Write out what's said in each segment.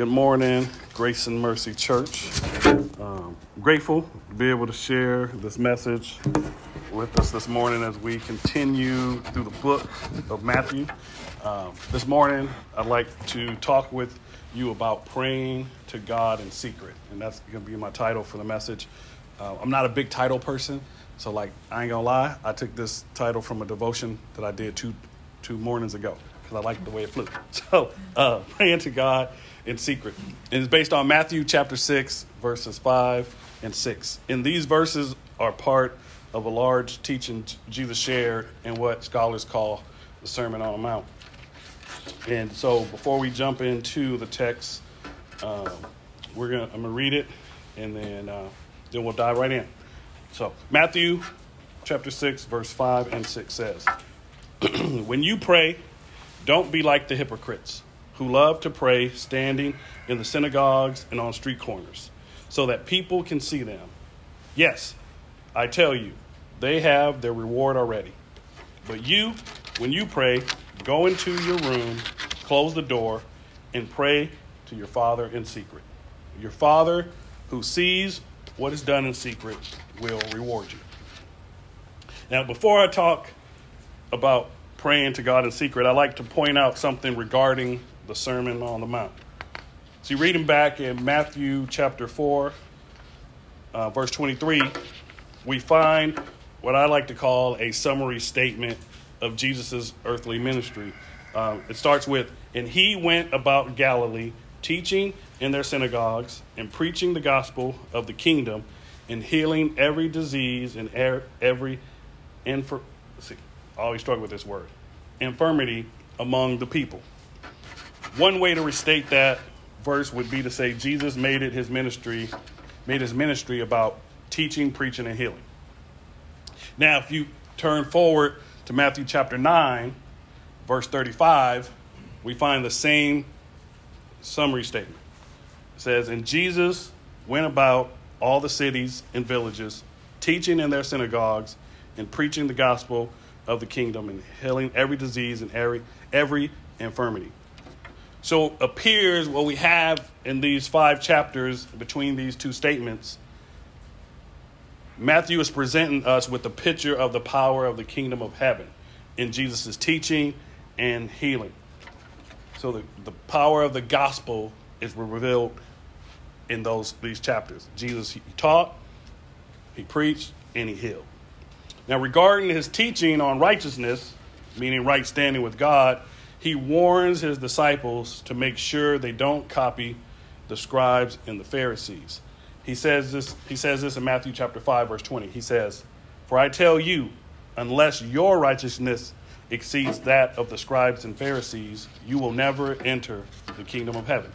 Good morning, Grace and Mercy Church. Um, grateful to be able to share this message with us this morning as we continue through the book of Matthew. Um, this morning, I'd like to talk with you about praying to God in secret, and that's going to be my title for the message. Uh, I'm not a big title person, so like I ain't gonna lie, I took this title from a devotion that I did two two mornings ago because I liked the way it flew. So, uh, praying to God in secret. It's based on Matthew chapter 6, verses 5 and 6. And these verses are part of a large teaching Jesus shared in what scholars call the Sermon on the Mount. And so before we jump into the text, um, we're gonna I'm gonna read it and then uh, then we'll dive right in. So Matthew chapter 6, verse 5 and 6 says, When you pray, don't be like the hypocrites who love to pray standing in the synagogues and on street corners, so that people can see them. Yes, I tell you, they have their reward already. But you, when you pray, go into your room, close the door, and pray to your Father in secret. Your Father, who sees what is done in secret, will reward you. Now, before I talk about praying to God in secret, I like to point out something regarding the Sermon on the Mount. See, reading back in Matthew chapter 4, uh, verse 23, we find what I like to call a summary statement of Jesus' earthly ministry. Um, it starts with, And he went about Galilee, teaching in their synagogues, and preaching the gospel of the kingdom, and healing every disease and er- every infir- see, I always struggle with this word infirmity among the people. One way to restate that verse would be to say Jesus made it his ministry, made his ministry about teaching, preaching, and healing. Now, if you turn forward to Matthew chapter 9, verse 35, we find the same summary statement. It says, And Jesus went about all the cities and villages, teaching in their synagogues and preaching the gospel of the kingdom and healing every disease and every, every infirmity. So appears what we have in these five chapters between these two statements. Matthew is presenting us with a picture of the power of the kingdom of heaven in Jesus' teaching and healing. So the, the power of the gospel is revealed in those these chapters. Jesus he taught, he preached, and he healed. Now regarding his teaching on righteousness, meaning right standing with God, he warns his disciples to make sure they don't copy the scribes and the Pharisees. He says this, he says this in Matthew chapter 5 verse 20. He says, "For I tell you, unless your righteousness exceeds that of the scribes and Pharisees, you will never enter the kingdom of heaven."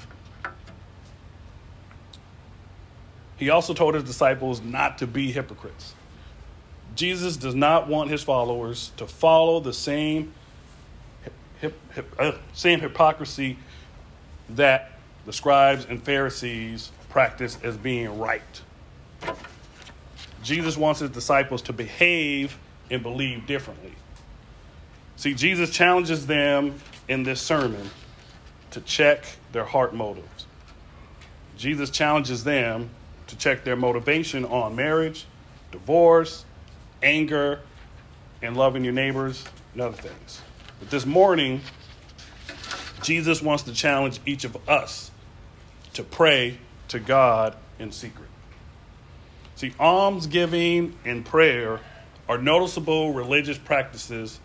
He also told his disciples not to be hypocrites. Jesus does not want his followers to follow the same hip, uh, same hypocrisy that the scribes and Pharisees practice as being right. Jesus wants his disciples to behave and believe differently. See, Jesus challenges them in this sermon to check their heart motives. Jesus challenges them to check their motivation on marriage, divorce, anger, and loving your neighbors and other things. But this morning, Jesus wants to challenge each of us to pray to God in secret. See, almsgiving and prayer are noticeable religious practices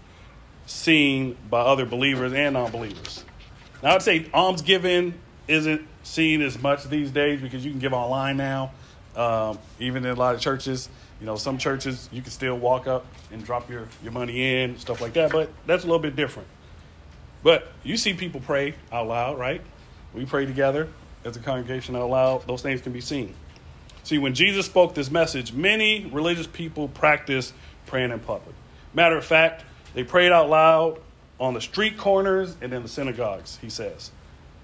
seen by other believers and non believers. Now, I'd say almsgiving isn't seen as much these days because you can give online now. Um, even in a lot of churches, you know, some churches you can still walk up and drop your, your money in, stuff like that, but that's a little bit different. But you see people pray out loud, right? We pray together as a congregation out loud. Those things can be seen. See, when Jesus spoke this message, many religious people practice praying in public. Matter of fact, they prayed out loud on the street corners and in the synagogues, he says.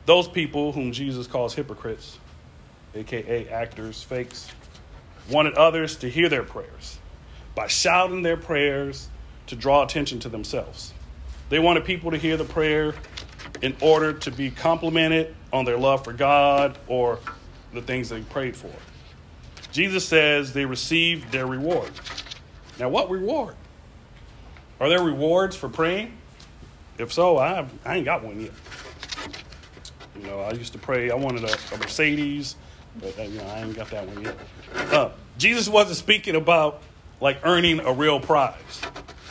Those people whom Jesus calls hypocrites, aka actors, fakes, wanted others to hear their prayers by shouting their prayers to draw attention to themselves. They wanted people to hear the prayer in order to be complimented on their love for God or the things they prayed for. Jesus says they received their reward. Now, what reward? Are there rewards for praying? If so, I, have, I ain't got one yet. You know, I used to pray, I wanted a, a Mercedes, but uh, you know, I ain't got that one yet. Uh, Jesus wasn't speaking about like earning a real prize.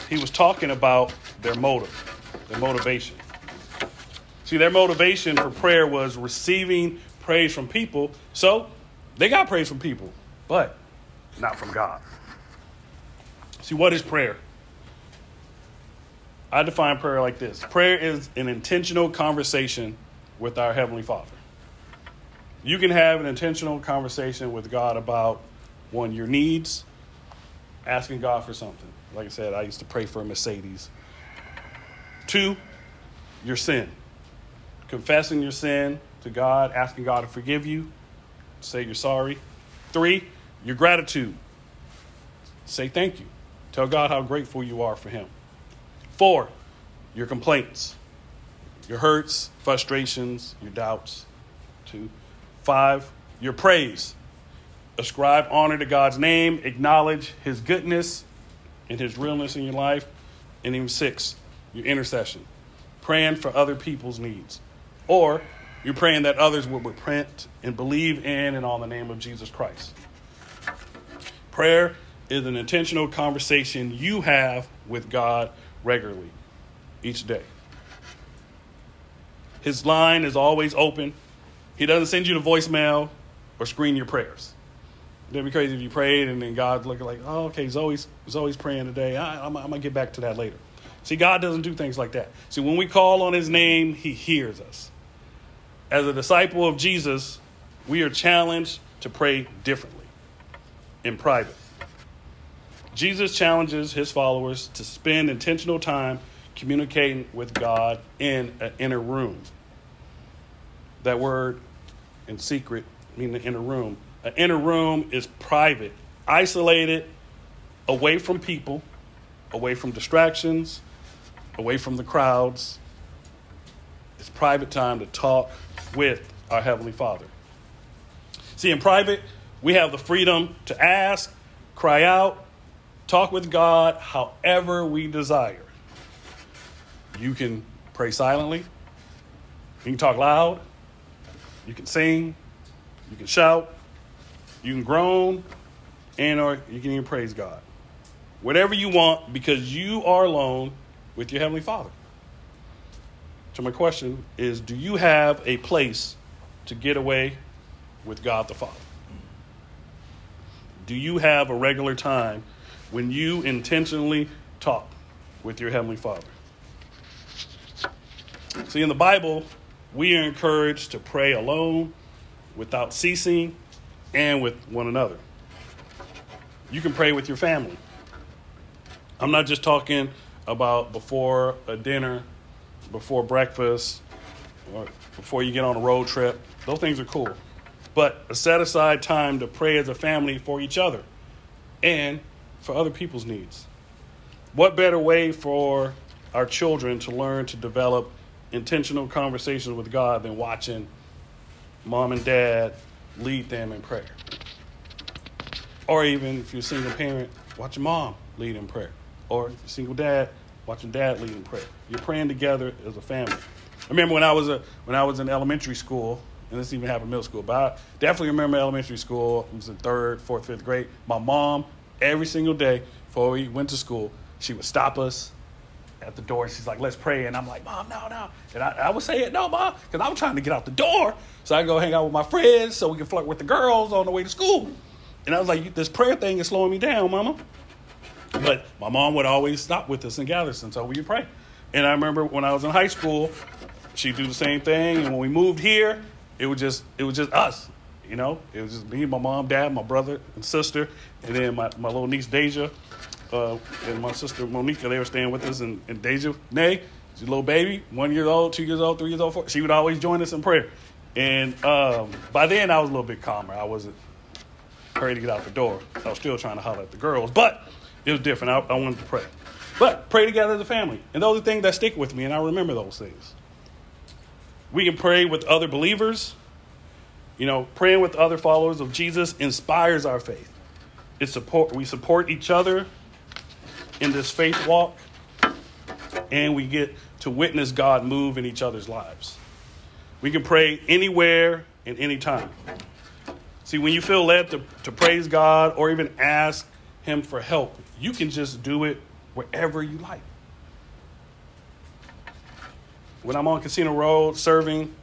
He was talking about their motive, their motivation. See, their motivation for prayer was receiving praise from people. So they got praise from people, but not from God. See, what is prayer? I define prayer like this prayer is an intentional conversation with our Heavenly Father. You can have an intentional conversation with God about one, your needs, asking God for something. Like I said, I used to pray for a Mercedes. Two, your sin. Confessing your sin to God, asking God to forgive you, say you're sorry. Three, your gratitude. Say thank you. Tell God how grateful you are for Him. Four, your complaints, your hurts, frustrations, your doubts. Two. Five, your praise. Ascribe honor to God's name, acknowledge His goodness and His realness in your life. And even six, your intercession, praying for other people's needs. Or you're praying that others will repent and believe in and on the name of Jesus Christ. Prayer is an intentional conversation you have with God regularly, each day. His line is always open. He doesn't send you to voicemail or screen your prayers. It'd be crazy if you prayed and then God's looking like, oh, okay, Zoe's, Zoe's praying today. I, I'm, I'm going to get back to that later. See, God doesn't do things like that. See, when we call on His name, He hears us. As a disciple of Jesus, we are challenged to pray differently in private. Jesus challenges his followers to spend intentional time communicating with God in an inner room. That word in secret means the inner room. An inner room is private, isolated, away from people, away from distractions, away from the crowds. It's private time to talk with our Heavenly Father. See, in private, we have the freedom to ask, cry out, talk with God however we desire. You can pray silently, you can talk loud, you can sing, you can shout, you can groan, and or you can even praise God. Whatever you want because you are alone with your heavenly Father. So my question is do you have a place to get away with God the Father? Do you have a regular time when you intentionally talk with your Heavenly Father. See, in the Bible, we are encouraged to pray alone, without ceasing, and with one another. You can pray with your family. I'm not just talking about before a dinner, before breakfast, or before you get on a road trip. Those things are cool. But a set aside time to pray as a family for each other and for other people's needs. What better way for our children to learn to develop intentional conversations with God than watching mom and dad lead them in prayer? Or even if you're a single parent, watch your mom lead in prayer. Or single dad, watching dad lead in prayer. You're praying together as a family. I remember when I was a, when I was in elementary school, and this even happened in middle school, but I definitely remember elementary school. I was in third, fourth, fifth grade. My mom every single day before we went to school, she would stop us at the door. She's like, let's pray. And I'm like, Mom, no, no. And I, I would say it, no, Mom, because I was trying to get out the door. So I go hang out with my friends so we can flirt with the girls on the way to school. And I was like, this prayer thing is slowing me down, Mama. But my mom would always stop with us in Galveston so we would pray. And I remember when I was in high school, she'd do the same thing. And when we moved here, it was just it was just us. You know, it was just me, my mom, dad, my brother and sister, and then my, my little niece Deja, uh, and my sister Monica. They were staying with us, and, and Deja, Nay, she's a little baby, one year old, two years old, three years old. Four. She would always join us in prayer. And um, by then, I was a little bit calmer. I wasn't ready to get out the door. I was still trying to holler at the girls, but it was different. I, I wanted to pray. But pray together as a family. And those are things that stick with me, and I remember those things. We can pray with other believers. You know, praying with other followers of Jesus inspires our faith. It support we support each other in this faith walk, and we get to witness God move in each other's lives. We can pray anywhere and anytime. See, when you feel led to, to praise God or even ask Him for help, you can just do it wherever you like. When I'm on Casino Road serving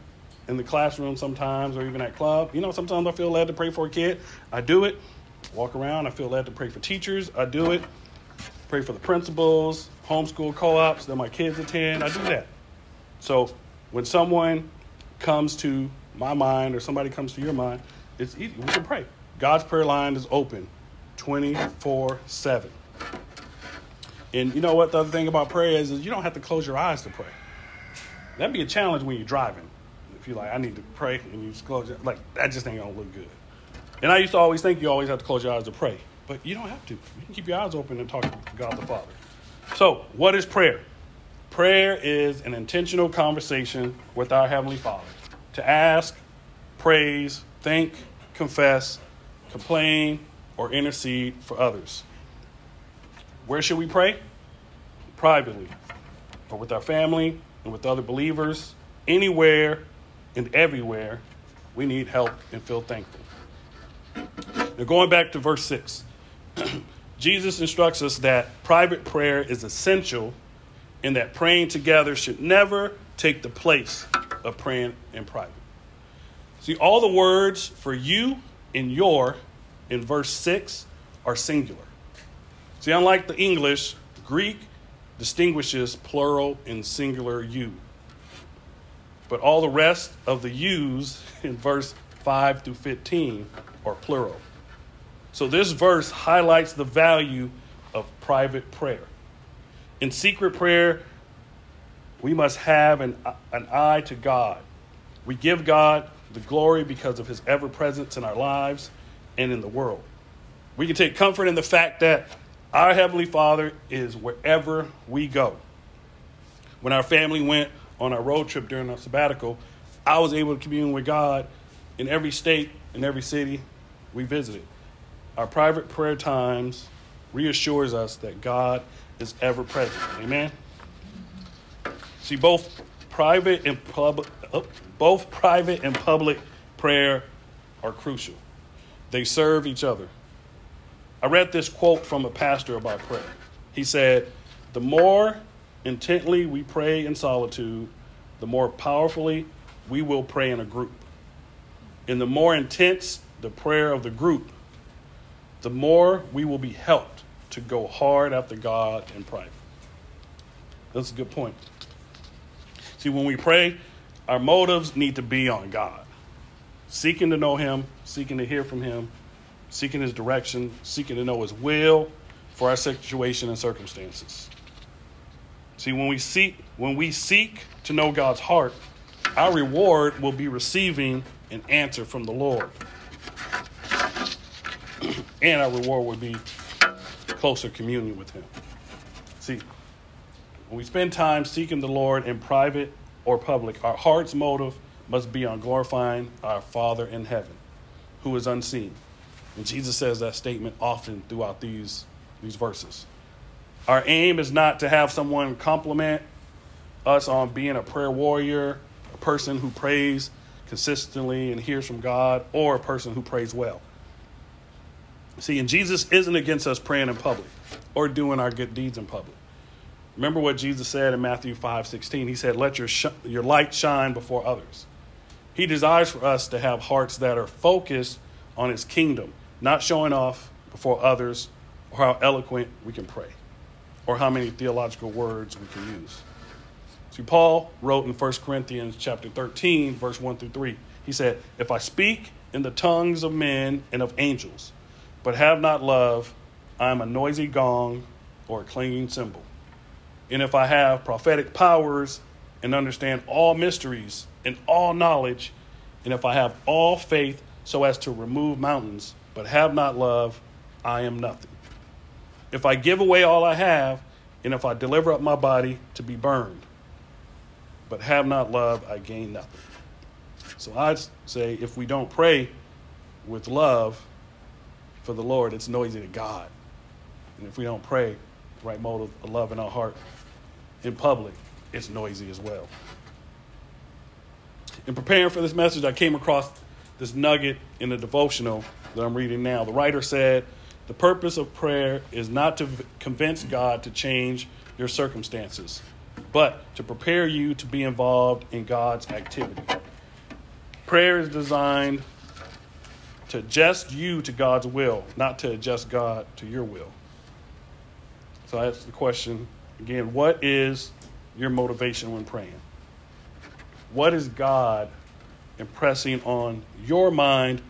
in the classroom sometimes or even at club, you know, sometimes I feel led to pray for a kid. I do it. Walk around, I feel led to pray for teachers. I do it. Pray for the principals, homeschool co ops that my kids attend. I do that. So when someone comes to my mind or somebody comes to your mind, it's easy. We can pray. God's prayer line is open 24 7. And you know what the other thing about prayer is, is you don't have to close your eyes to pray. That'd be a challenge when you're driving. If you're like, I need to pray, and you just close your like that just ain't gonna look good. And I used to always think you always have to close your eyes to pray. But you don't have to. You can keep your eyes open and talk to God the Father. So, what is prayer? Prayer is an intentional conversation with our Heavenly Father to ask, praise, think, confess, complain, or intercede for others. Where should we pray? Privately, or with our family and with other believers, anywhere and everywhere we need help and feel thankful. Now, going back to verse 6, Jesus instructs us that private prayer is essential and that praying together should never take the place of praying in private. See, all the words for you and your in verse 6 are singular. See, unlike the English, Greek distinguishes plural and singular you. But all the rest of the yous in verse 5 through 15 are plural. So this verse highlights the value of private prayer. In secret prayer, we must have an, an eye to God. We give God the glory because of his ever presence in our lives and in the world. We can take comfort in the fact that our Heavenly Father is wherever we go. When our family went on our road trip during our sabbatical, I was able to commune with God in every state, in every city we visited. Our private prayer times reassures us that God is ever present. Amen. See, both private and public, oh, both private and public prayer are crucial. They serve each other. I read this quote from a pastor about prayer. He said, "The more intently we pray in solitude, the more powerfully we will pray in a group. And the more intense the prayer of the group, the more we will be helped to go hard after God in private. That's a good point. See, when we pray, our motives need to be on God, seeking to know Him, seeking to hear from Him, seeking His direction, seeking to know His will for our situation and circumstances. See, when we seek, when we seek to know God's heart, our reward will be receiving an answer from the Lord and our reward would be closer communion with Him. See, when we spend time seeking the Lord in private or public, our heart's motive must be on glorifying our Father in heaven, who is unseen. And Jesus says that statement often throughout these, these verses. Our aim is not to have someone compliment us on being a prayer warrior, a person who prays consistently and hears from God, or a person who prays well. See, and Jesus isn't against us praying in public or doing our good deeds in public. Remember what Jesus said in Matthew 5 16? He said, Let your, sh- your light shine before others. He desires for us to have hearts that are focused on his kingdom, not showing off before others or how eloquent we can pray or how many theological words we can use. See, Paul wrote in 1 Corinthians chapter 13, verse 1 through 3. He said, If I speak in the tongues of men and of angels, but have not love, I am a noisy gong or a clanging cymbal. And if I have prophetic powers and understand all mysteries and all knowledge, and if I have all faith so as to remove mountains, but have not love, I am nothing. If I give away all I have, and if I deliver up my body to be burned, but have not love, I gain nothing. So I'd say if we don't pray with love for the Lord, it's noisy to God. And if we don't pray the right motive of love in our heart in public, it's noisy as well. In preparing for this message, I came across this nugget in the devotional that I'm reading now. The writer said, The purpose of prayer is not to convince God to change your circumstances, but to prepare you to be involved in God's activity. Prayer is designed to adjust you to God's will, not to adjust God to your will. So ask the question again what is your motivation when praying? What is God impressing on your mind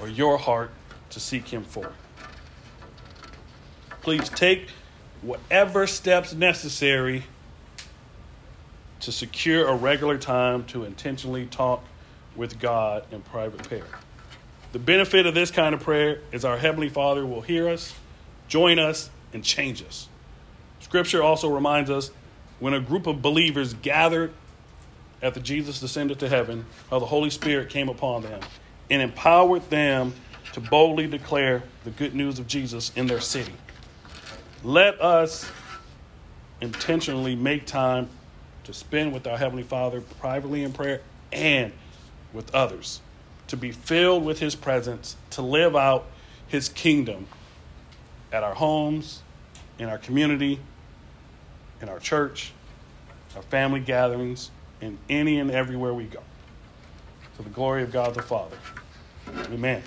or your heart to seek Him for? Please take whatever steps necessary to secure a regular time to intentionally talk with God in private prayer. The benefit of this kind of prayer is our Heavenly Father will hear us, join us, and change us. Scripture also reminds us when a group of believers gathered after Jesus descended to heaven, how the Holy Spirit came upon them and empowered them to boldly declare the good news of Jesus in their city. Let us intentionally make time to spend with our Heavenly Father privately in prayer and with others, to be filled with His presence, to live out His kingdom at our homes, in our community, in our church, our family gatherings, in any and everywhere we go. To the glory of God the Father. Amen.